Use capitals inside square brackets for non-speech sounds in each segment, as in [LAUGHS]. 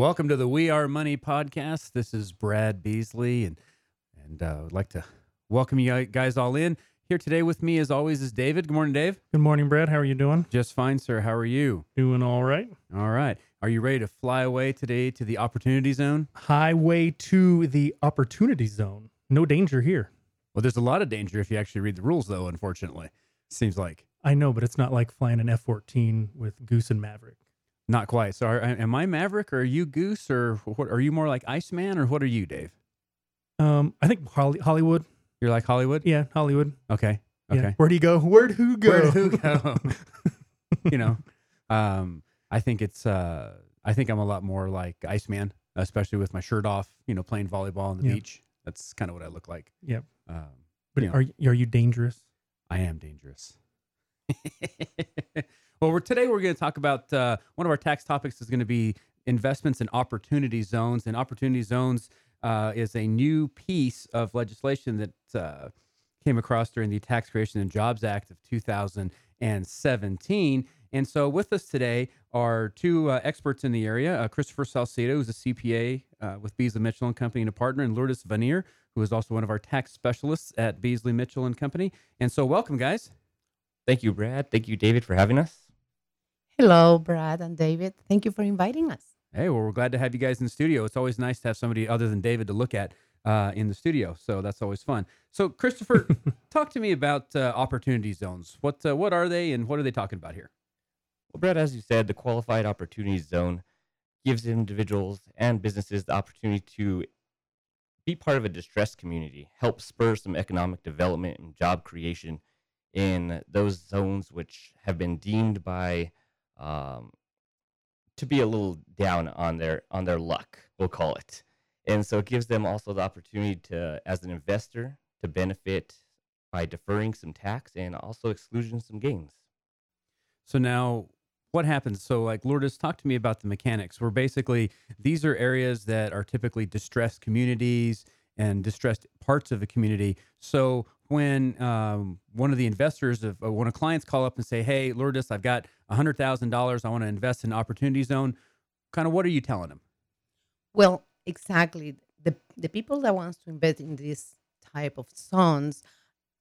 Welcome to the We Are Money podcast. This is Brad Beasley, and and uh, I'd like to welcome you guys all in. Here today with me, as always, is David. Good morning, Dave. Good morning, Brad. How are you doing? Just fine, sir. How are you? Doing all right. All right. Are you ready to fly away today to the opportunity zone? Highway to the opportunity zone. No danger here. Well, there's a lot of danger if you actually read the rules, though. Unfortunately, seems like I know, but it's not like flying an F 14 with Goose and Maverick. Not quite. So, are, am I Maverick, or are you Goose, or what? Are you more like Iceman, or what are you, Dave? Um, I think Holly- Hollywood. You're like Hollywood. Yeah, Hollywood. Okay. Yeah. Okay. Where do you go? Where'd who go? Where'd who go? [LAUGHS] you know, um, I think it's. Uh, I think I'm a lot more like Iceman, especially with my shirt off. You know, playing volleyball on the Yeah. beach. That's kind of what I look like. Yep. Um, But you know. are are you dangerous? I am dangerous. [LAUGHS] well, we're, today we're going to talk about uh, one of our tax topics is going to be investments in opportunity zones. And opportunity zones uh, is a new piece of legislation that uh, came across during the Tax Creation and Jobs Act of 2017. And so, with us today are two uh, experts in the area: uh, Christopher Salcedo, who's a CPA uh, with Beasley Mitchell and Company and a partner, and Lourdes Vanier, who is also one of our tax specialists at Beasley Mitchell and Company. And so, welcome, guys. Thank you, Brad. Thank you, David, for having us. Hello, Brad and David. Thank you for inviting us. Hey, well, we're glad to have you guys in the studio. It's always nice to have somebody other than David to look at uh, in the studio, so that's always fun. So, Christopher, [LAUGHS] talk to me about uh, opportunity zones. What uh, what are they, and what are they talking about here? Well, Brad, as you said, the Qualified opportunity Zone gives individuals and businesses the opportunity to be part of a distressed community, help spur some economic development and job creation in those zones which have been deemed by um, to be a little down on their on their luck, we'll call it. And so it gives them also the opportunity to, as an investor, to benefit by deferring some tax and also excluding some gains. So now, what happens? So, like Lourdes, talk to me about the mechanics. We're basically these are areas that are typically distressed communities and distressed parts of the community. So when um, one of the investors, of uh, when a clients call up and say, "Hey, Lourdes, I've got hundred thousand dollars. I want to invest in Opportunity Zone," kind of what are you telling them? Well, exactly. The the people that wants to invest in this type of zones,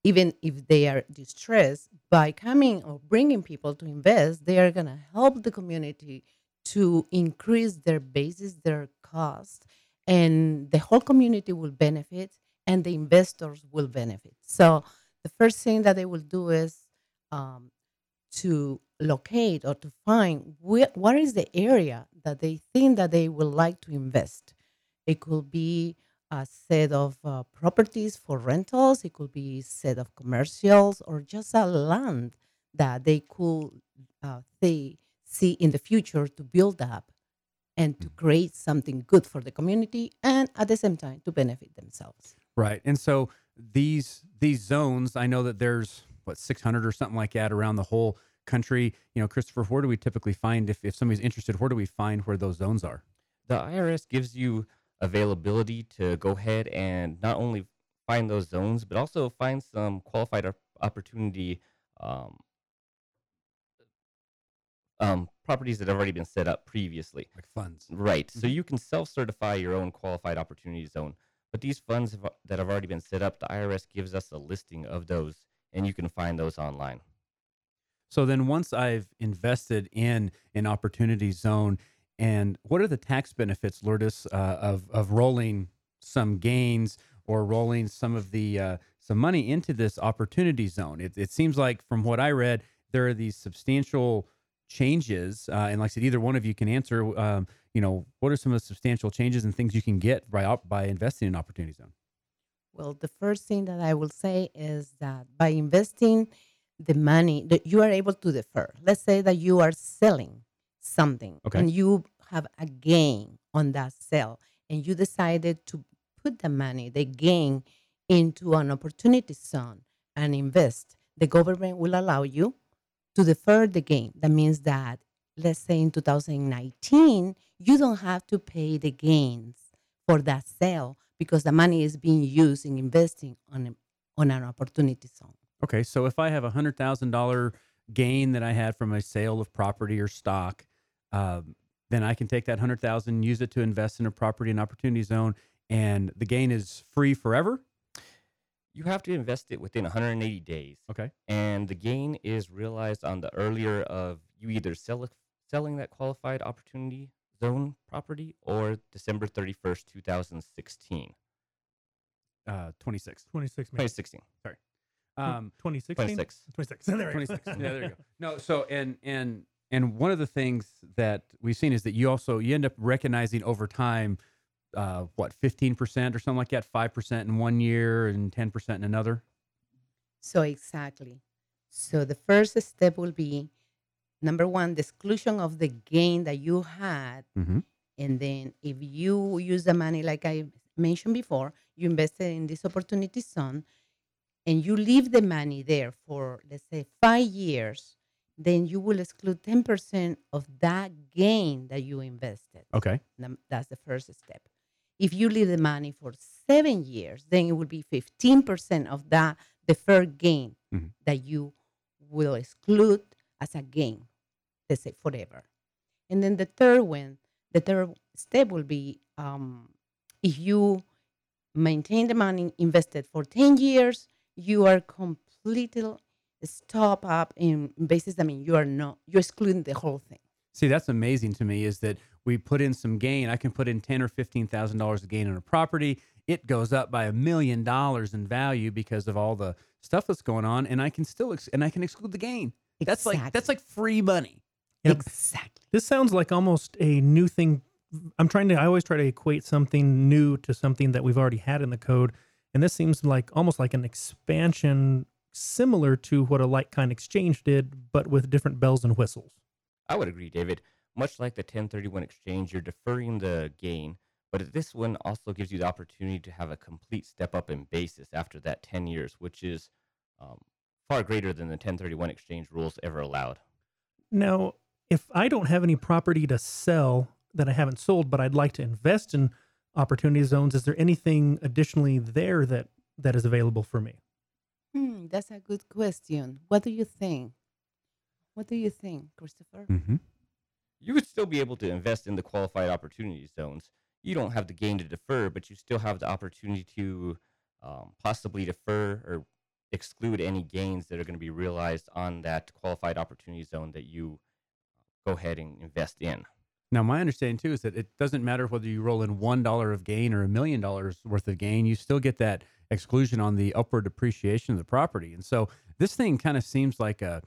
even if they are distressed, by coming or bringing people to invest, they are gonna help the community to increase their basis, their cost, and the whole community will benefit, and the investors will benefit. So the first thing that they will do is um, to locate or to find where, what is the area that they think that they would like to invest. It could be a set of uh, properties for rentals. It could be a set of commercials or just a land that they could uh, they see in the future to build up and to create something good for the community and at the same time to benefit themselves. Right. And so these these zones, I know that there's what 600 or something like that around the whole country. You know, Christopher, where do we typically find if if somebody's interested? Where do we find where those zones are? the IRS gives you availability to go ahead and not only find those zones, but also find some qualified op- opportunity um, um, properties that have already been set up previously. Like funds. Right. So Mhm. you can self-certify your own qualified opportunity zone. But these funds have, that have already been set up, the IRS gives us a listing of those, and you can find those online. So then once I've invested in an opportunity zone, and what are the tax benefits, Lourdes, uh, of of rolling some gains or rolling some of the uh, some money into this opportunity zone? It, it seems like from what I read, there are these substantial changes, uh, and like I said, either one of you can answer. Um, you know, what are some of the substantial changes and things you can get by op- by investing in opportunity zone? Well, the first thing that I will say is that by investing the money that you are able to defer. Let's say that you are selling something Okay. and you have a gain on that sale and you decided to put the money, the gain into an opportunity zone and invest. The government will allow you to defer the gain. That means that let's say in 2019, you don't have to pay the gains for that sale because the money is being used in investing on a, on an opportunity zone. Okay, so if I have a hundred thousand dollar gain that I had from a sale of property or stock, um, then I can take that hundred thousand, use it to invest in a property and opportunity zone, and the gain is free forever. You have to invest it within 180 days, Okay. and the gain is realized on the earlier of you either sell it, selling that qualified opportunity zone property or December 31st, 2016. Uh, 26. 26 maybe. 2016. Um, 2016? 26. 26. [LAUGHS] There we go. 26. [LAUGHS] yeah, there you go. No, so and and and one of the things that we've seen is that you also you end up recognizing over time, uh, what 15 percent or something like that, five percent in one year and 10 percent in another. So exactly. So the first step will be number one, the exclusion of the gain that you had. Mhm. And then if you use the money, like I mentioned before, you invested in this opportunity zone and you leave the money there for, let's say, five years, then you will exclude 10% of that gain that you invested. Okay. That's the first step. If you leave the money for seven years, then it will be 15% of that deferred gain Mhm. that you will exclude as a gain, let's say forever. And then the third one, the third step will be um, if you maintain the money invested for 10 years, you are completely stop up in basis. I mean, you are not, you're excluding the whole thing. See, that's amazing to me. Is that we put in some gain? I can put in ten or fifteen thousand dollars of gain on a property. It goes up by a million dollars in value because of all the stuff that's going on, and I can still ex- and I can exclude the gain. That's like that's like free money. Yep. Exactly. This sounds like almost a new thing. I'm trying to, I always try to equate something new to something that we've already had in the code. And this seems like almost like an expansion similar to what a like kind exchange did, but with different bells and whistles. I would agree, David. Much like the 1031 exchange, you're deferring the gain, but this one also gives you the opportunity to have a complete step up in basis after that 10 years, which is um, far greater than the 1031 exchange rules ever allowed. Now, if I don't have any property to sell that I haven't sold, but I'd like to invest in opportunity zones, is there anything additionally there that that is available for me? Hmm, that's a good question. What do you think? What do you think, Christopher? Mm-hmm. You would still be able to invest in the qualified opportunity zones. You don't have the gain to defer, but you still have the opportunity to um, possibly defer or exclude any gains that are going to be realized on that qualified opportunity zone that you go ahead and invest in. Now, my understanding too is that it doesn't matter whether you roll in one dollar of gain or a million dollars worth of gain, you still get that exclusion on the upward depreciation of the property. And so this thing kind of seems like a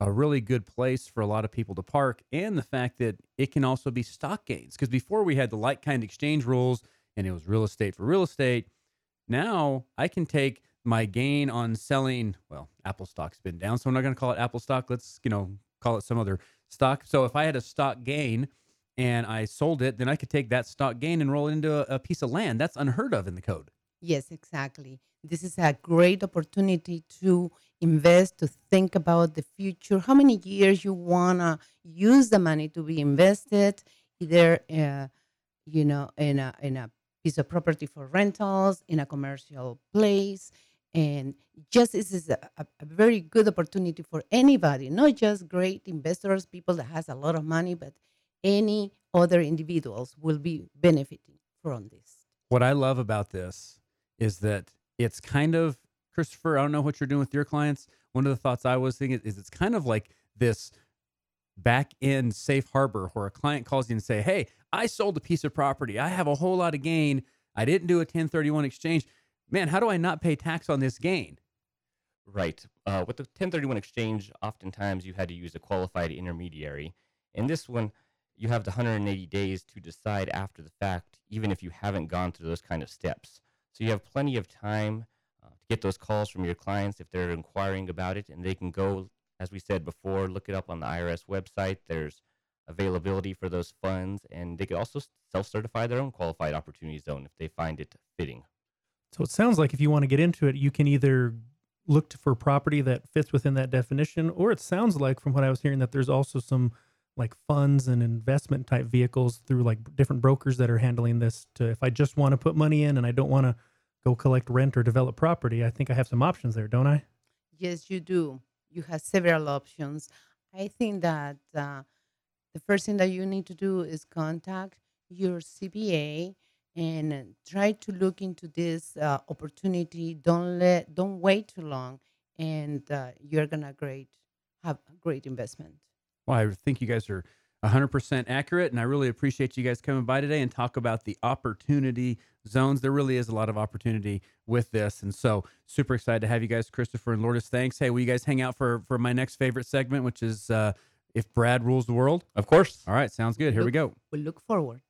a really good place for a lot of people to park, and the fact that it can also be stock gains. Because before we had the like kind exchange rules, and it was real estate for real estate. Now I can take my gain on selling. Well, Apple stock's been down, so I'm not going to call it Apple stock. Let's you know call it some other stock. So if I had a stock gain and I sold it, then I could take that stock gain and roll it into a, a piece of land. That's unheard of in the code. Yes, exactly. This is a great opportunity to invest, to think about the future, how many years you want to use the money to be invested, either, uh, you know, in a, in a piece of property for rentals, in a commercial place. And just this is a, a, a very good opportunity for anybody, not just great investors, people that has a lot of money, but any other individuals will be benefiting from this. What I love about this is that it's kind of Christopher. I don't know what you're doing with your clients. One of the thoughts I was thinking is it's kind of like this back end safe harbor where a client calls you and say, "Hey, I sold a piece of property. I have a whole lot of gain. I didn't do a 1031 exchange. Man, how do I not pay tax on this gain?" Right. Uh, with the 1031 exchange, oftentimes you had to use a qualified intermediary. In this one, you have the 180 days to decide after the fact, even if you haven't gone through those kind of steps. So you have plenty of time uh, to get those calls from your clients if they're inquiring about it, and they can go, as we said before, look it up on the IRS website. There's availability for those funds, and they could also self certify their own qualified opportunity zone if they find it fitting. So it sounds like if you want to get into it, you can either look for property that fits within that definition, or it sounds like from what I was hearing that there's also some like funds and investment type vehicles through like different brokers that are handling this to if I just want to put money in and I don't want to go collect rent or develop property, I think I have some options there, don't I? Yes, you do. You have several options. I think that uh, the first thing that you need to do is contact your CPA and uh, try to look into this uh, opportunity. Don't let, don't wait too long, and uh, you're gonna great have a great investment. Well, I think you guys are 100% accurate, and I really appreciate you guys coming by today and talk about the opportunity zones. There really is a lot of opportunity with this, and so super excited to have you guys, Christopher and Lourdes. Thanks. Hey, will you guys hang out for for my next favorite segment, which is uh, if Brad rules the world? Of course. All right, sounds good. Here we go. We look forward.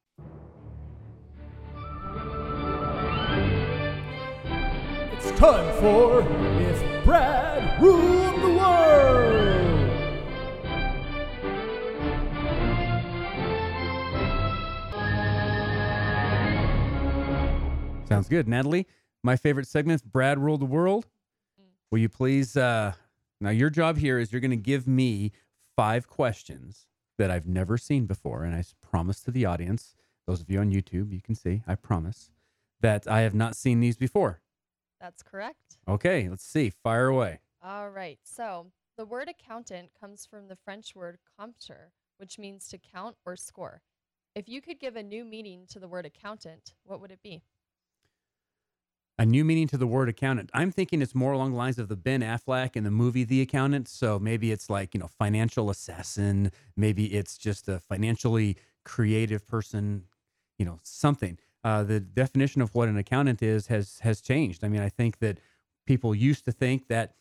It's time for If Brad Ruled the World! Sounds good, Natalie. My favorite segment, Brad ruled the world. Will you please? Uh, now, your job here is you're going to give me five questions that I've never seen before, and I promise to the audience, those of you on YouTube, you can see, I promise that I have not seen these before. That's correct. Okay, let's see. Fire away. All right. So the word accountant comes from the French word compteur, which means to count or score. If you could give a new meaning to the word accountant, what would it be? A new meaning to the word accountant. I'm thinking it's more along the lines of the Ben Affleck in the movie The Accountant. So maybe it's like, you know, financial assassin. Maybe it's just a financially creative person, you know, something. Uh, the definition of what an accountant is has has changed. I mean, I think that people used to think that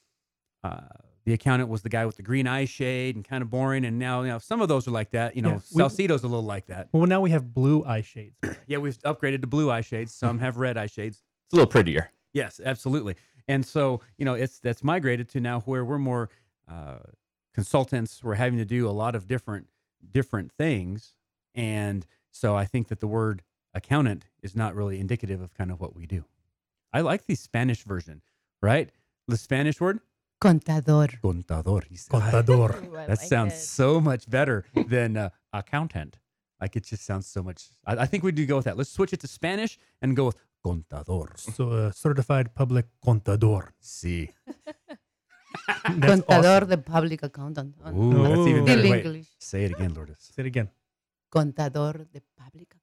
uh, the accountant was the guy with the green eye shade and kind of boring. And now, you know, some of those are like that. You know, Yeah, we- Salcido's a little like that. Well, now we have blue eye shades. [COUGHS] Yeah, we've upgraded to blue eye shades. Some have red eye shades. It's a little prettier. Yes, absolutely. And so, you know, it's that's migrated to now where we're more uh, consultants. We're having to do a lot of different different things, and so I think that the word accountant is not really indicative of kind of what we do. I like the Spanish version, right? The Spanish word Contador. contador. Said, Contador. [LAUGHS] Ooh, that like sounds it. so much better than uh, accountant. Like it just sounds so much. I, I think we do go with that. Let's switch it to Spanish and go with contador. So, uh, certified public contador. See. [LAUGHS] That's Contador, awesome. the public accountant. Oh, Ooh, that's even better. Wait, say it again, Lourdes. Say it again. Contador, the public accounting.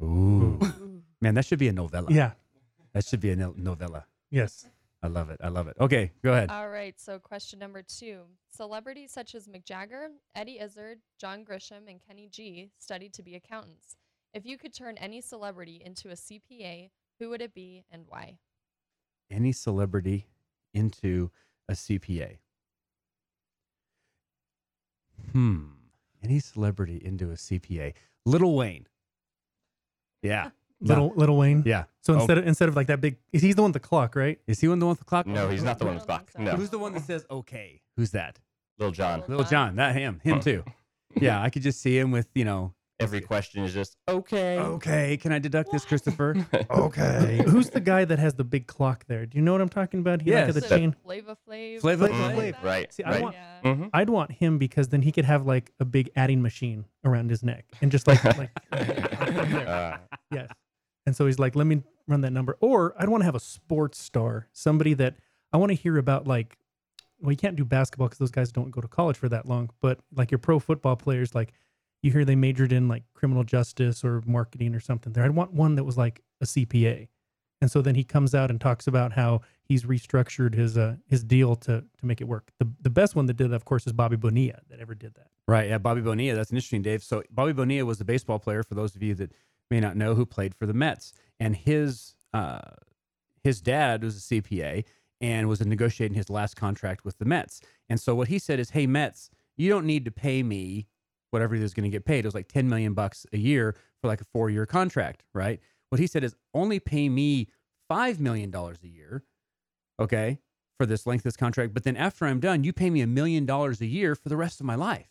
Ooh. Ooh. [LAUGHS] Man, that should be a novella. Yeah. That should be a no- novella. Yes. I love it. I love it. Okay, go ahead. All right. So question number two: Celebrities such as Mick Jagger, Eddie Izzard, John Grisham, and Kenny G studied to be accountants. If you could turn any celebrity into a CPA, who would it be and why? Any celebrity into a CPA. Hmm. Any celebrity into a CPA. Little Wayne. Yeah. [LAUGHS] Little Little Wayne. Yeah. So Oh. instead of instead of like that big, is he's the one with the clock, right? Is he one the one with the clock? No, he's not the one with the clock. No. Who's the one that says okay? Who's that? Little John. Little Little John. That him. Him too. [LAUGHS] Yeah, I could just see him with, you know, Every question is just okay. okay, can I deduct this, Christopher? [LAUGHS] Okay. Who's the guy that has the big clock there? Do you know what I'm talking about? He like Yes. has the So chain. Flava Flav. Flava Flav. like that? Right. See, I right. want- Yeah. hmm I'd want him because then he could have like a big adding machine around his neck and just like like [LAUGHS] [LAUGHS] Uh, yes. And so he's like, let me run that number. Or I'd want to have a sports star, somebody that I want to hear about like well, you can't do basketball because those guys don't go to college for that long. But like your pro football players, like you hear they majored in like criminal justice or marketing or something. There, I'd want one that was like a CPA, and so then he comes out and talks about how he's restructured his uh his deal to to make it work. The the best one that did that, of course, is Bobby Bonilla that ever did that. Right. Yeah. Bobby Bonilla. That's interesting, Dave. So Bobby Bonilla was a baseball player. For those of you that may not know, who played for the Mets, and his uh, his dad was a CPA and was negotiating his last contract with the Mets. And so what he said is, "Hey Mets, you don't need to pay me whatever he was going to get paid. It was like ten million bucks a year for like a four year contract, right? What he said is, only pay me five million dollars a year, okay, for this length of this contract. But then after I'm done, you pay me a million dollars a year for the rest of my life."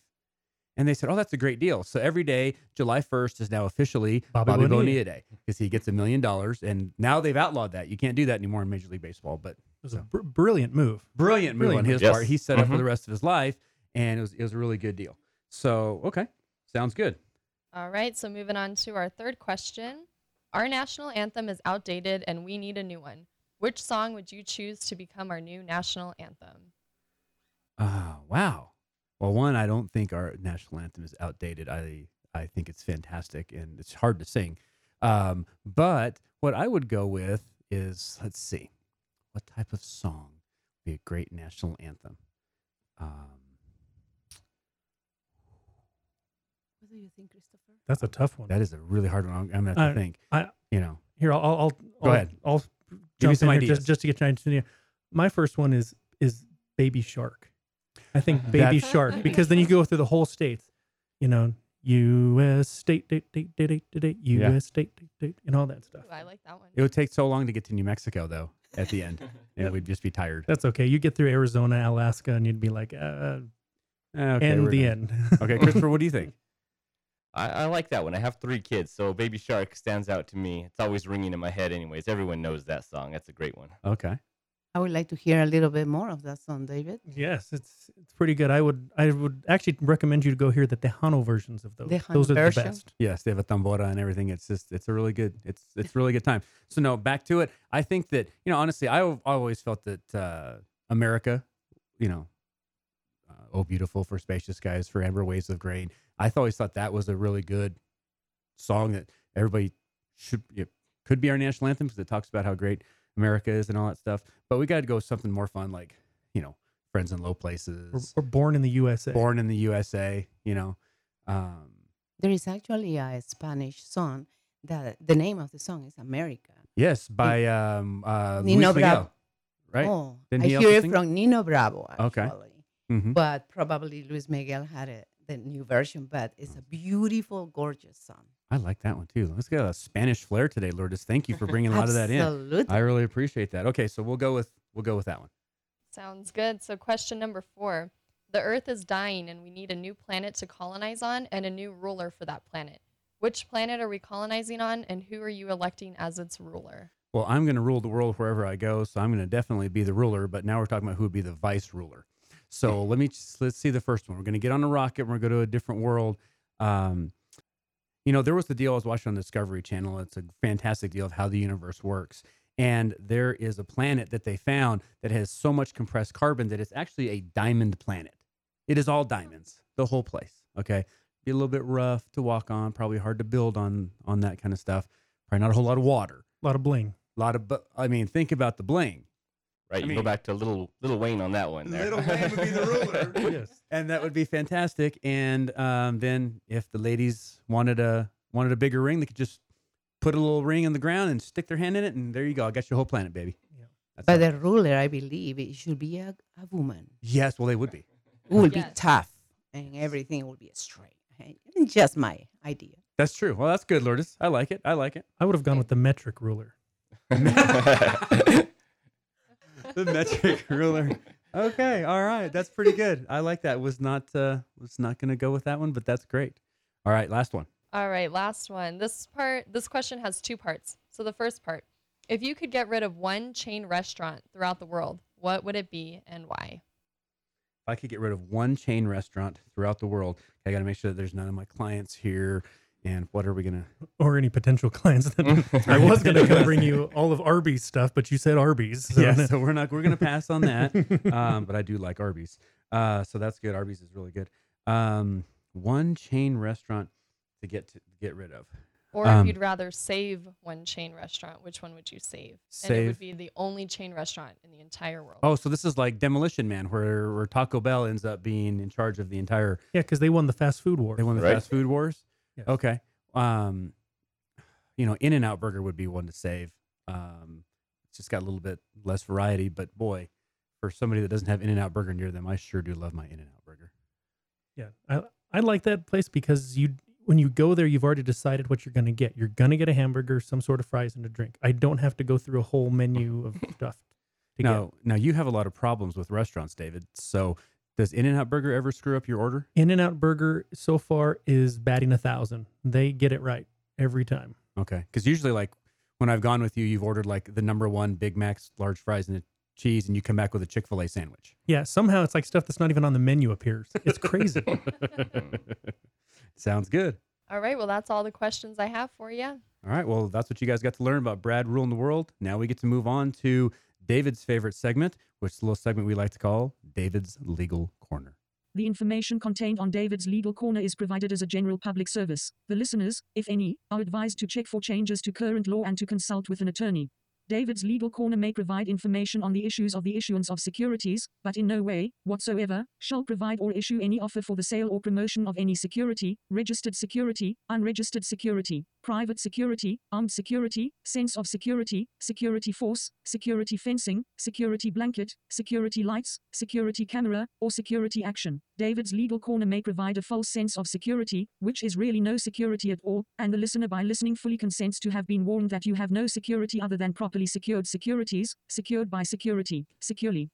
And they said, "Oh, that's a great deal." So every day, July 1st is now officially Bobby Bobby, Bonilla. Bonilla Day because he gets a million dollars, and now they've outlawed that. You can't do that anymore in Major League Baseball. But It was a br- brilliant move. brilliant move on his move. part. Yes. He set up for Mhm. the rest of his life, and it was it was a really good deal. So okay, sounds good. All right. So moving on to our third question. Our national anthem is outdated and we need a new one. Which song would you choose to become our new national anthem? Oh wow. Well, one, I don't think our national anthem is outdated. I I think it's fantastic and it's hard to sing. Um, but what I would go with is let's see, what type of song would be a great national anthem? Um, What do you think, Christopher? That's a tough one. that is a really hard one. I'm gonna have to I- think. I- you know, Here, I'll, I'll, I'll Go ahead. I'll Give me jump some in here ideas. just, just to get your idea. My first one is is Baby Shark. I think Baby That's- Shark because then you go through the whole states. You know, U.S. state, date, date, date, date, date, Yeah. U.S. state, date, date, and all that stuff. Ooh, I like that one. it would take so long to get to New Mexico though. At the end, [LAUGHS] and we'd just be tired. That's okay. You get through Arizona, Alaska, and you'd be like, uh, Okay, and we're the done. end. Okay, Christopher, [LAUGHS] what do you think? I, I like that one. I have three kids, so Baby Shark stands out to me. It's always ringing in my head, anyways. Everyone knows that song. That's a great one. Okay. I would like to hear a little bit more of that song, David. yes, it's it's pretty good. I would I would actually recommend you to go hear the Tejano versions of those. Tejano those are version? the best. Yes, they have a tambora and everything. It's just it's a really good it's it's really good time. So no, back to it. I think that you know honestly, I al- always felt that uh, America, you know, uh, oh beautiful for spacious skies, for amber waves of grain. I always thought that was a really good song that everybody should it could be our national anthem because it talks about how great America is and all that stuff. But we got to go with something more fun, like you know, friends in low Or, places, or born in the USA. born in the USA. You know. Um, There is actually a Spanish song that the name of the song is America. Yes, by um uh Nino Luis Miguel, Bravo. right? Oh, Didn't I he hear it sing from Nino Bravo, Okay. actually. Mhm. But probably Luis Miguel had it, the new version, but it's a beautiful, gorgeous song. I like that one too. Let's get a Spanish flair today, Lourdes. Thank you for bringing a lot of that in. Absolutely. I really appreciate that. Okay, so we'll go with we'll go with that one. Sounds good. So, question number four The Earth is dying, and we need a new planet to colonize on and a new ruler for that planet. Which planet are we colonizing on, and who are you electing as its ruler? Well, I'm going to rule the world wherever I go, so I'm going to definitely be the ruler. But now we're talking about who would be the vice ruler. So let me just, let's see the first one. We're going to get on a rocket. We're going to go to a different world. Um, you know, there was the deal I was watching on Discovery Channel. It's a fantastic deal of how the universe works. And there is a planet that they found that has so much compressed carbon that it's actually a diamond planet. It is all diamonds, the whole place. Okay. Be a little bit rough to walk on, probably hard to build on on that kind of stuff. Probably not a whole lot of water. A lot of bling. A lot of, but I mean, think about the bling. Right? I you mean- go back to little little Wayne on that one. There. Little [LAUGHS] Wayne would be the ruler. yes. and that would be fantastic. And um, then if the ladies wanted a wanted a bigger ring, they could just put a little ring in the ground and stick their hand in it, and there you go. I got your whole planet, baby. Yeah. That's But the ruler, I believe, it should be a, a woman yes, well, they would be. who will be tough and everything will be straight. Hey, Just my idea. That's true. Well, that's good, Lourdes. I like it. I like it. I would have gone with the metric ruler. [LAUGHS] [LAUGHS] [LAUGHS] the metric ruler. Okay, all right, that's pretty good. I like that. Was not uh, was not going to go with that one, but that's great. All right, last one. All right, last one. This part, this question has two parts. So, the first part if you could get rid of one chain restaurant throughout the world, what would it be and why? If I could get rid of one chain restaurant throughout the world, I got to make sure that there's none of my clients here. And what are we gonna? [LAUGHS] Or any potential clients. That [LAUGHS] I was going to come bring you all of Arby's stuff, but you said Arby's. So yeah, [LAUGHS] so we're not we're gonna pass on that. um, but I do like Arby's. Uh, so that's good. Arby's is really good. Um, one chain restaurant to get to get rid of. Or Um, if you'd rather save one chain restaurant, which one would you save? And it Save. would be the only chain restaurant in the entire world. Oh, so this is like Demolition Man, where where Taco Bell ends up being in charge of the entire. yeah, because they won the fast food war. They won the Right. fast food wars. Yes. Okay. Um, you know, In and Out Burger would be one to save. Um, it's just got a little bit less variety, but boy, for somebody that doesn't have In and Out Burger near them, I sure do love my In and Out Burger. Yeah, I I like that place because you when you go there, you've already decided what you're going to get. You're going to get a hamburger, some sort of fries, and a drink. I don't have to go through a whole menu of [LAUGHS] stuff. To Now, now you have a lot of problems with restaurants, David. So, does In and Out Burger ever screw up your order? In and Out Burger so far is batting a thousand. They get it right every time. Okay, because usually, like when I've gone with you, you've ordered like the number one Big Macs, large fries, and a cheese, and you come back with a Chick Fil A sandwich. Yeah, somehow it's like stuff that's not even on the menu appears. It's crazy. [LAUGHS] [LAUGHS] Sounds good. All right, well, that's all the questions I have for you. All right. Well, that's what you guys got to learn about Brad ruling the world. Now we get to move on to David's favorite segment, which is a little segment we like to call David's Legal Corner. The information contained on David's Legal Corner is provided as a general public service. The listeners, if any, are advised to check for changes to current law and to consult with an attorney. David's Legal Corner may provide information on the issues of the issuance of securities, but in no way, whatsoever, shall provide or issue any offer for the sale or promotion of any security, registered security, unregistered security, private security, armed security, sense of security, security force, security fencing, security blanket, security lights, security camera, or security action. David's Legal Corner may provide a false sense of security, which is really no security at all, and the listener by listening fully consents to have been warned that you have no security other than properly secured securities, secured by security, securely.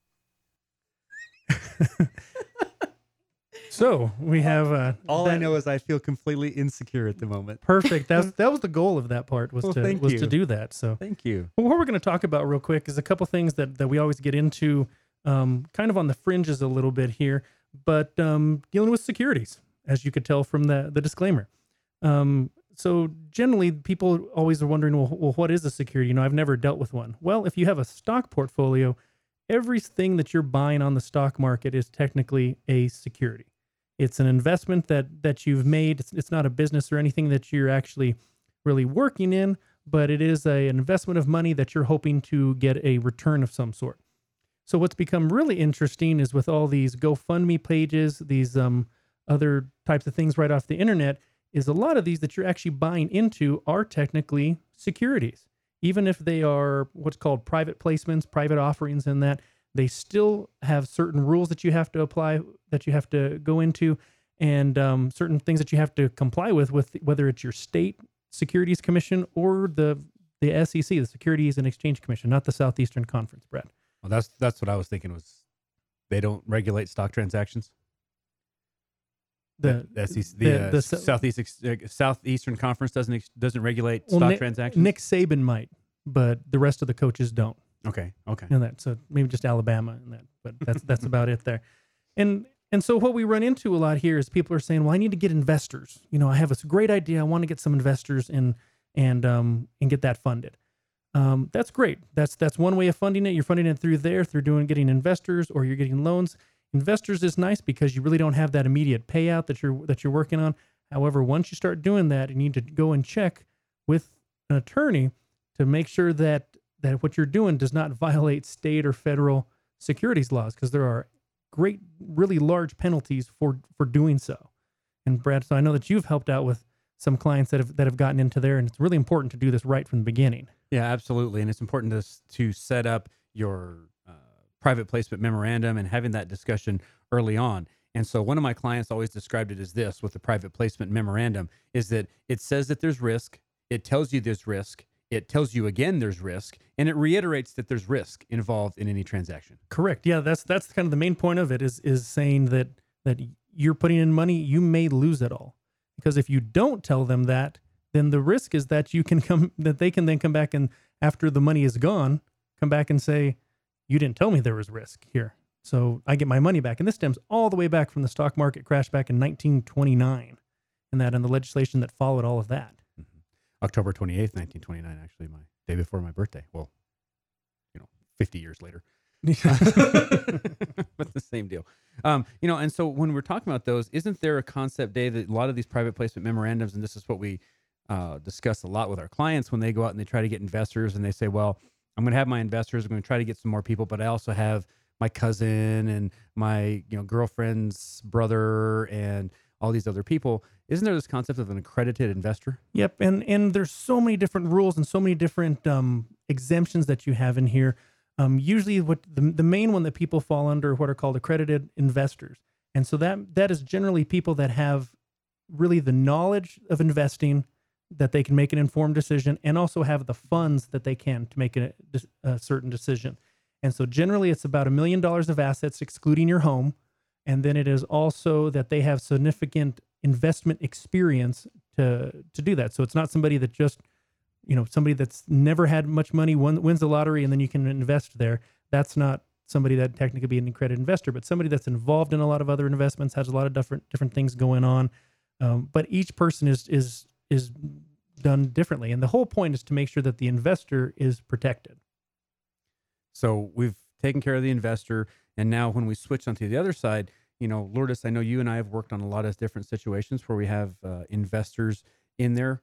So we have uh, All I know is I feel completely insecure at the moment. Perfect. That's [LAUGHS] that was the goal of that part was Well, to was you. to do that. So Thank you. Well, what we're going to talk about real quick is a couple things that, that we always get into, um, kind of on the fringes a little bit here, but um, dealing with securities, as you could tell from the, the disclaimer. Um, so generally, people always are wondering, well, well, what is a security? You know, I've never dealt with one. Well, if you have a stock portfolio, everything that you're buying on the stock market is technically a security. It's an investment that that you've made. It's, it's not a business or anything that you're actually really working in, but it is a, an investment of money that you're hoping to get a return of some sort. So what's become really interesting is with all these GoFundMe pages, these um, other types of things right off the internet, is a lot of these that you're actually buying into are technically securities. Even if they are what's called private placements, private offerings, and that they still have certain rules that you have to apply, that you have to go into, and um, certain things that you have to comply with, with whether it's your state Securities Commission or the the SEC, the Securities and Exchange Commission, not the Southeastern Conference, Brett. Well, that's that's what I was thinking was they don't regulate stock transactions. The, the, the, uh, the Southeast uh, Southeastern Conference doesn't ex- doesn't regulate Well, stock Nick- transactions. Nick Saban might, but the rest of the coaches don't. okay, okay. and that. So maybe just Alabama and that, but [LAUGHS] that's that's about it there. And and so what we run into a lot here is people are saying, "Well, I need to get investors. You know, I have this great idea. I want to get some investors and and um and get that funded." Um, that's great. That's that's one way of funding it. You're funding it through there, through doing getting investors, or you're getting loans. Investors is nice because you really don't have that immediate payout that you're that you're working on. However, once you start doing that, you need to go and check with an attorney to make sure that that what you're doing does not violate state or federal securities laws because there are great really large penalties for for doing so and brad so i know that you've helped out with some clients that have that have gotten into there and it's really important to do this right from the beginning Yeah, absolutely, and it's important to to set up your private placement memorandum and having that discussion early on. And so, one of my clients always described it as this with the private placement memorandum: is that it says that there's risk, it tells you there's risk, it tells you again there's risk, and it reiterates that there's risk involved in any transaction. correct yeah that's that's kind of the main point of it is is saying that that you're putting in money you may lose it all because if you don't tell them that then the risk is that you can come that they can then come back and after the money is gone come back and say you didn't tell me there was risk here so i get my money back and this stems all the way back from the stock market crash back in 1929 and that and the legislation that followed all of that October 28th, 1929, actually, my day before my birthday. Well, you know, 50 years later. [LAUGHS] [LAUGHS] but the same deal. Um, you know, and so when we're talking about those, isn't there a concept, Dave, that a lot of these private placement memorandums, and this is what we uh, discuss a lot with our clients when they go out and they try to get investors and they say, well, I'm going to have my investors, I'm going to try to get some more people, but I also have my cousin and my, you know, girlfriend's brother and all these other people. Isn't there this concept of an accredited investor? Yep, and and there's so many different rules and so many different um, exemptions that you have in here. Um, usually, what the, the main one that people fall under what are called accredited investors, and so that that is generally people that have really the knowledge of investing that they can make an informed decision, and also have the funds that they can to make a, a certain decision. And so, generally, it's about a million dollars of assets, excluding your home, and then it is also that they have significant investment experience to to do that. So it's not somebody that just you know somebody that's never had much money won, wins the lottery and then you can invest there. That's not somebody that technically be an accredited investor, but somebody that's involved in a lot of other investments has a lot of different different things going on. Um, but each person is is is done differently, and the whole point is to make sure that the investor is protected. So we've taken care of the investor, and now when we switch onto the other side, you know, Lourdes, I know you and I have worked on a lot of different situations where we have uh, investors in there.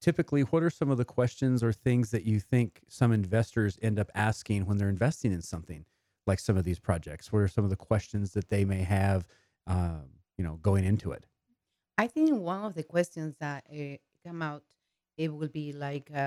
Typically, what are some of the questions or things that you think some investors end up asking when they're investing in something like some of these projects? What are some of the questions that they may have, um, you know, going into it? I think one of the questions that uh, come out it will be like, uh,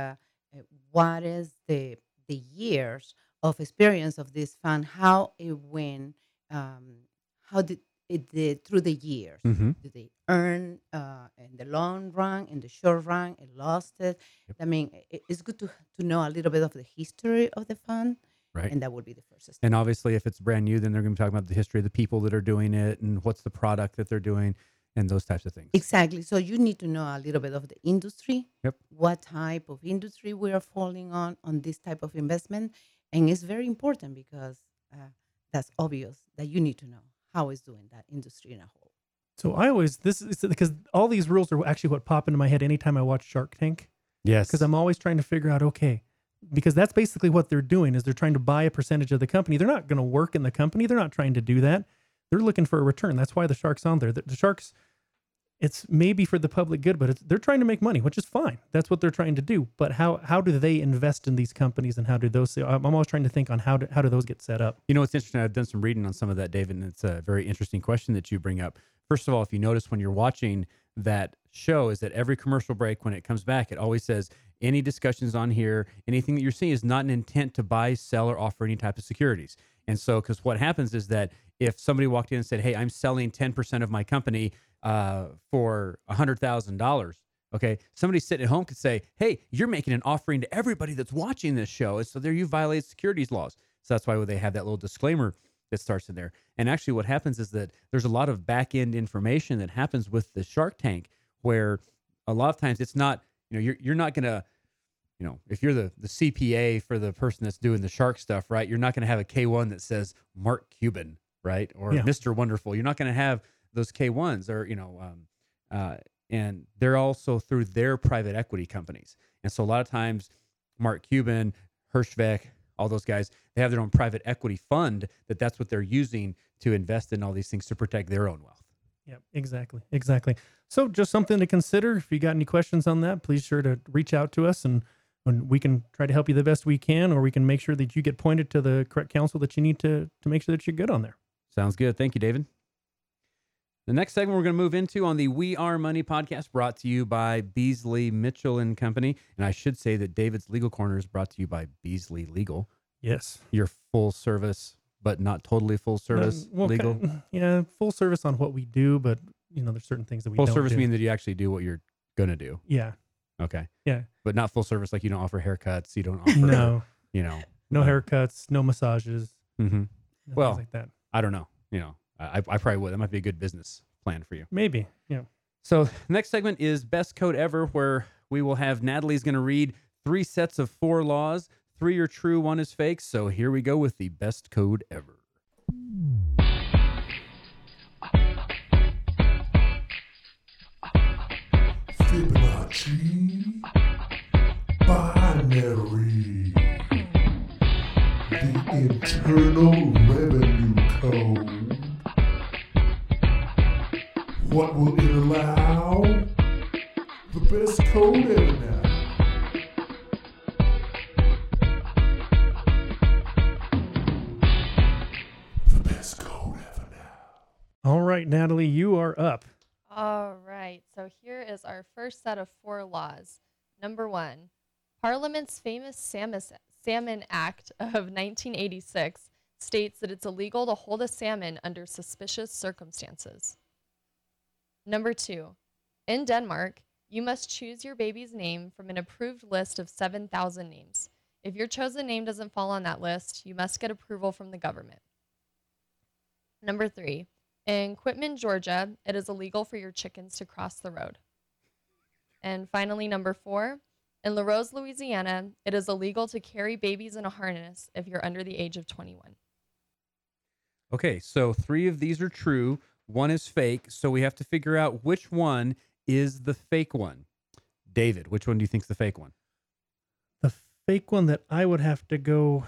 uh, what is the the years of experience of this fund? How it went? Um, how did it did through the years? Mm-hmm. Do they earn uh, in the long run, in the short run? It lost it. Yep. I mean, i- it's good to to know a little bit of the history of the fund, Right. and that would be the first step. And obviously, if it's brand new, then they're going to be talking about the history of the people that are doing it and what's the product that they're doing and those types of things. Exactly. So you need to know a little bit of the industry. Yep. What type of industry we are falling on on this type of investment, and it's very important because uh, that's obvious that you need to know how is doing that industry in a whole. So I always this is because all these rules are actually what pop into my head anytime I watch Shark Tank Yes. because I'm always trying to figure out okay because that's basically what they're doing is they're trying to buy a percentage of the company. They're not going to work in the company. They're not trying to do that. They're looking for a return. That's why the sharks on there. The, the sharks it's maybe for the public good, but they're trying to make money, which is fine. That's what they're trying to do. But how how do they invest in these companies and how do those? I'm I'm always trying to think on how do, how do those get set up. You know, it's interesting. I've done some reading on some of that, David, and it's a very interesting question that you bring up. First of all, if you notice when you're watching that show, is that every commercial break, when it comes back, it always says any discussions on here, anything that you're seeing is not an intent to buy, sell, or offer any type of securities. And so, because what happens is that if somebody walked in and said, "Hey, I'm selling 10% of my company uh, for $100,000," okay, somebody sitting at home could say, "Hey, you're making an offering to everybody that's watching this show," and so there you violate securities laws. So that's why they have that little disclaimer that starts in there. And actually, what happens is that there's a lot of back end information that happens with the Shark Tank, where a lot of times it's not, you know, you're you're not gonna, you know, if you're the the CPA for the person that's doing the shark stuff, right? You're not gonna have a K1 that says Mark Cuban, right, or Yeah. Mr. Wonderful. You're not gonna have those K1s, are, you know, um, uh, and they're also through their private equity companies. And so a lot of times, Mark Cuban, Herjavec, all those guys, they have their own private equity fund that that's what they're using to invest in all these things to protect their own wealth. Yep, exactly, exactly. So just something to consider. If you got any questions on that, please sure to reach out to us, and, and we can try to help you the best we can, or we can make sure that you get pointed to the correct counsel that you need to to make sure that you're good on there. Sounds good. Thank you, David. The next segment we're going to move into on the We Are Money podcast, brought to you by Beasley Mitchell and Company. And I should say that David's Legal Corner is brought to you by Beasley Legal, Yes, your full service, but not totally full service Uh, well, legal. ki- yeah, full service on what we do, but you know, there's certain things that we Full service do. mean that you actually do what you're going to do. yeah, Okay. Yeah. But not full service, like you don't offer haircuts, you don't [LAUGHS] offer, no, you know. no uh, haircuts, no massages, hmm Well, like that. I don't know. You know, I, I probably would. That might be a good business plan for you. Maybe, yeah. So [LAUGHS] next segment is best code ever, where we will have Natalie's going to read three sets of four laws. Three are true, one is fake. So here we go with the best code ever. Fibonacci binary. The Internal Revenue Code. What will it allow? The best code ever now. The best code ever now. All right, Natalie, you are up. All right, so here is our first set of four laws. Number one, Parliament's famous Salmon, Salmon Act of 1986 states that it's illegal to hold a salmon under suspicious circumstances. Number two, in Denmark, you must choose your baby's name from an approved list of 7,000 names. If your chosen name doesn't fall on that list, you must get approval from the government. Number three, in Quitman, Georgia, it is illegal for your chickens to cross the road. And finally, number four, in Larose, Louisiana, it is illegal to carry babies in a harness if you're under the age of 21. Okay, so three of these are true, one is fake. So we have to figure out which one is the fake one. David, which one do you think's the fake one? The fake one that I would have to go.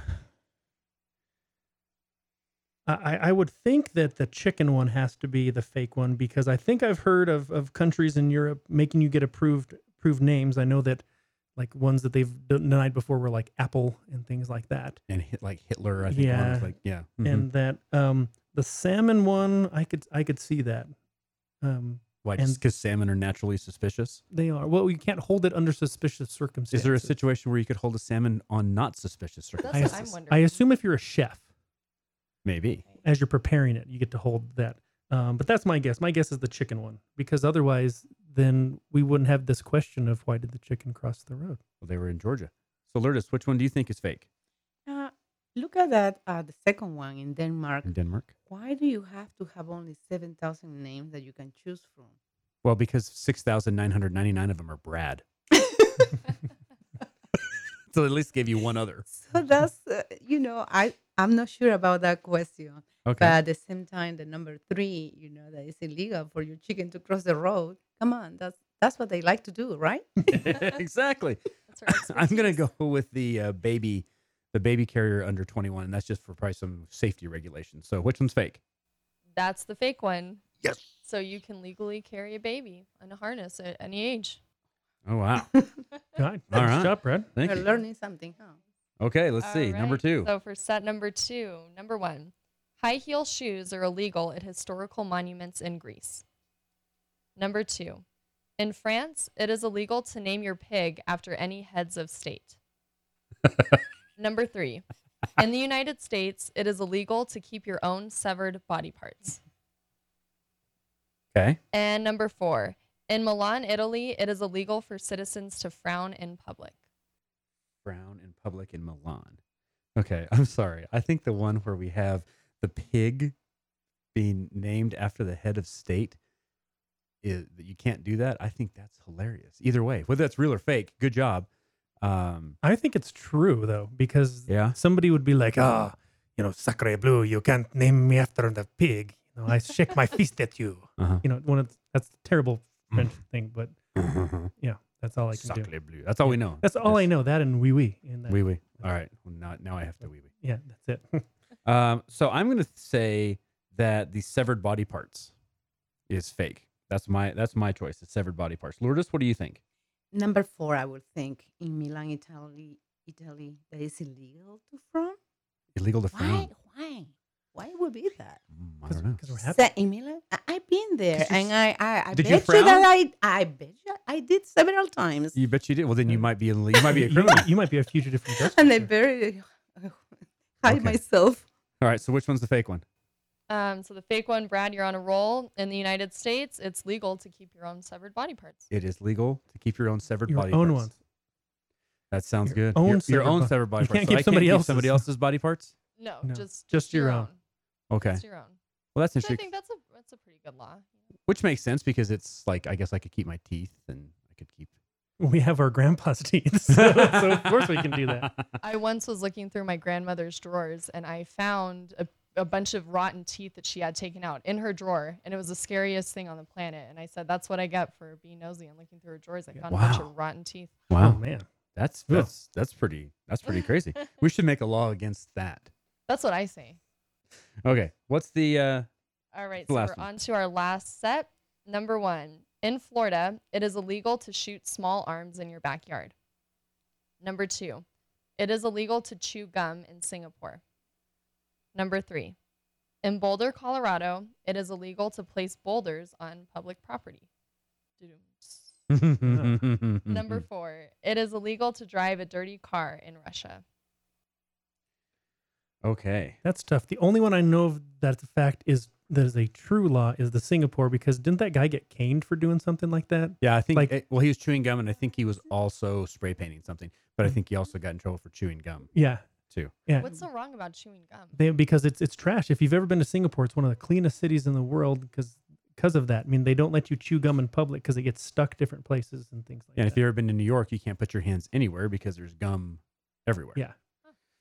I, I would think that the chicken one has to be the fake one because I think I've heard of, of countries in Europe making you get approved approved names. I know that like ones that they've denied before were like Apple and things like that. And hit, like Hitler, I think Yeah. like, yeah. mhm. And that um the salmon one, I could I could see that. Um Why? Just and- because salmon are naturally suspicious? they are well, you can't hold it under suspicious circumstances. Is there a situation where you could hold a salmon on not suspicious That's circumstances? what I'm wondering. I assume if you're a chef, Maybe. as you're preparing it, you get to hold that. Um, but that's my guess. My guess is the chicken one because otherwise, then we wouldn't have this question of why did the chicken cross the road? Well, they were in Georgia. So, Lourdes, which one do you think is fake look at that, uh, the second one in Denmark. in Denmark? Why do you have to have only 7,000 names that you can choose from? Well, because 6,999 of them are Brad. [LAUGHS] [LAUGHS] so, at least gave you one other. So that's, uh, you know, I, I'm not sure about that question. Okay. But at the same time, the number three, you know, that it's illegal for your chicken to cross the road. Come on, that's that's what they like to do, right? [LAUGHS] exactly. That's I'm gonna go with the uh, baby, the baby carrier under 21, and that's just for probably some safety regulations. So, which one's fake? That's the fake one. Yes. So you can legally carry a baby in a harness at any age. Oh wow! [LAUGHS] God, All good job, Brad. Thank We're you. learning something, huh? Okay, let's All see. Number two. So for set number two, number one, high heel shoes are illegal at historical monuments in Greece. Number two, in France, it is illegal to name your pig after any heads of state. [LAUGHS] number three, [LAUGHS] in the United States, it is illegal to keep your own severed body parts. Okay. And number four, in Milan, Italy, it is illegal for citizens to frown in public. Frown in public in Milan. Okay, [LAUGHS] I'm sorry. I think the one where we have the pig being named after the head of state is that you can't do that. I think that's hilarious. Either way, whether that's real or fake, good job. Um, I think it's true though because Yeah. somebody would be like, ah, you know, sacre bleu, you can't name me after the pig. You know, I shake my [LAUGHS] fist at you. uh-huh. You know, one of that's a terrible French thing, but [LAUGHS] yeah, that's all I can do. Sacre bleu. That's all we know. That's all I know. That and wee wee. Wee wee. All right. Well, now, now I have to wee wee. Yeah, that's it. [LAUGHS] Um, so I'm going to say that the severed body parts is fake. That's my that's my choice. The severed body parts. Lourdes, what do you think? Number four, I would think in Milan, Italy, Italy, that is illegal to frown. Illegal to Why? frown. Why? Why would be that? Mm, I don't know. Because we're happy. Sa- in Milan, I, I've been there, and I, I, I Did bet you you, frown? that I, I bet you I did several times, You bet you did. Well, then you might be in, you might be a [LAUGHS] you, criminal. you might be a fugitive from [LAUGHS] justice. and I there. very [LAUGHS] hide Okay. myself. All right. So which one's the fake one? Um, so the fake one, Brad, you're on a roll. In the United States, it's legal to keep your own severed body parts. It is legal to keep your own severed body parts. Your body own parts. ones. That sounds Your good. own your, your severed own bo- severed body You parts. can't So keep I somebody keep somebody else's. else's body parts. No, No, just just your own. Okay. Just your own. Well, that's So I interesting. think that's a that's a pretty good law. Which makes sense because it's like I guess I could keep my teeth and I could keep. We have our grandpa's [LAUGHS] teeth, so, so of course we can do that. I once was looking through my grandmother's drawers and I found a, a bunch of rotten teeth that she had taken out in her drawer, and it was the scariest thing on the planet. And I said, "That's what I get for being nosy and looking through her drawers. I found a bunch of rotten teeth." Wow. Oh man, That's that's that's pretty that's pretty crazy. [LAUGHS] we should make a law against that. That's what I say. Okay, what's the uh All right, so we're one. on to our last set. Number one. In Florida, it is illegal to shoot small arms in your backyard. Number two. It is illegal to chew gum in Singapore. Number three. In Boulder, Colorado, it is illegal to place boulders on public property. [LAUGHS] Number four. It is illegal to drive a dirty car in Russia. Okay. that's tough. The only one I know of that's a fact is that is a true law is the Singapore because didn't that guy get caned for doing something like that? Yeah, I think Like- it- well he was chewing gum and I think he was also spray painting something, but I hmm. think he also got in trouble for chewing gum Yeah, too. yeah. What's so wrong about chewing gum? They, because it's it's trash. If you've ever been to Singapore, it's one of the cleanest cities in the world because because of that. I mean, they don't let you chew gum in public because it gets stuck different places and things like Yeah, and if you've ever been to New York, you can't put your hands anywhere because there's gum everywhere. Yeah.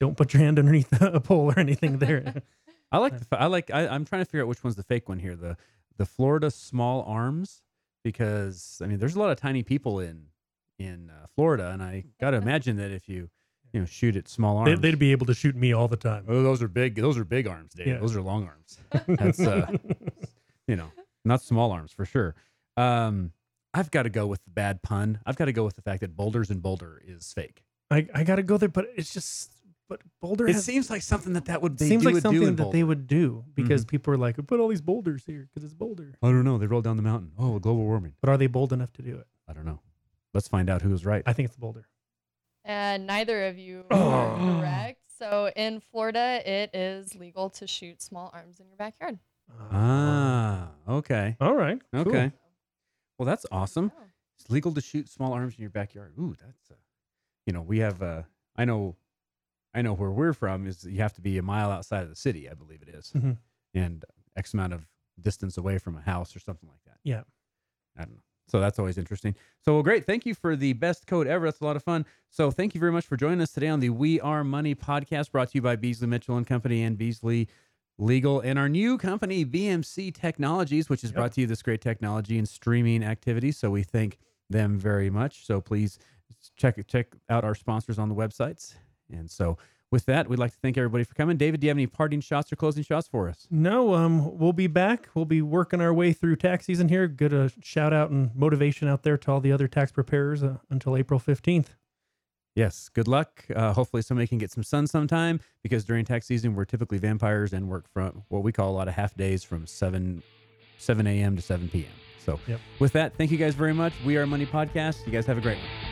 don't put your hand underneath a pole or anything [LAUGHS] there. I like the I like I, I'm trying to figure out which one's the fake one here. The the Florida small arms because I mean there's a lot of tiny people in in uh, Florida and I got to imagine that if you you know shoot at small arms. they'd be able to shoot me all the time. oh, those are big. Those are big arms, Dave. Yeah. Those are long arms. [LAUGHS] That's uh, [LAUGHS] you know, not small arms for sure. Um, I've got to go with the bad pun. I've got to go with the fact that Boulders and Boulder is fake. I, I got to go there, but it's just but Boulder It has, seems like something that that would they seems do like would do something that they would do because people are like, we put all these boulders here because it's Boulder. I don't know. They rolled down the mountain. Oh, global warming. But are they bold enough to do it? I don't know. Let's find out who's right. I think it's the Boulder. And neither of you [GASPS] are correct. So in Florida, it is legal to shoot small arms in your backyard. Ah, okay. all right. cool. Okay. Well, that's awesome. Oh. It's legal to shoot small arms in your backyard. Ooh, that's uh, you know, we have uh I know I know where we're from is you have to be a mile outside of the city, I believe it is. Mhm. And X amount of distance away from a house or something like that. Yeah. I don't know. So that's always interesting. So well, great. Thank you for the best code ever. That's a lot of fun. So thank you very much for joining us today on the We Are Money podcast brought to you by Beasley Mitchell and Company and Beasley Legal and our new company, BMC Technologies, which has Yep. brought to you this great technology and streaming activity. So we thank them very much. So please check check out our sponsors on the websites. And so with that, we'd like to thank everybody for coming. David, do you have any parting shots or closing shots for us? No, um, we'll be back. We'll be working our way through tax season here. Good a shout out and motivation out there to all the other tax preparers uh, until April 15th. Yes, good luck. Uh, hopefully, somebody can get some sun sometime because during tax season, we're typically vampires and work from what we call a lot of half days from 7 7 a.m. to 7 p.m. So, Yep. with that, thank you guys very much. We are Money Podcast. You guys have a great one.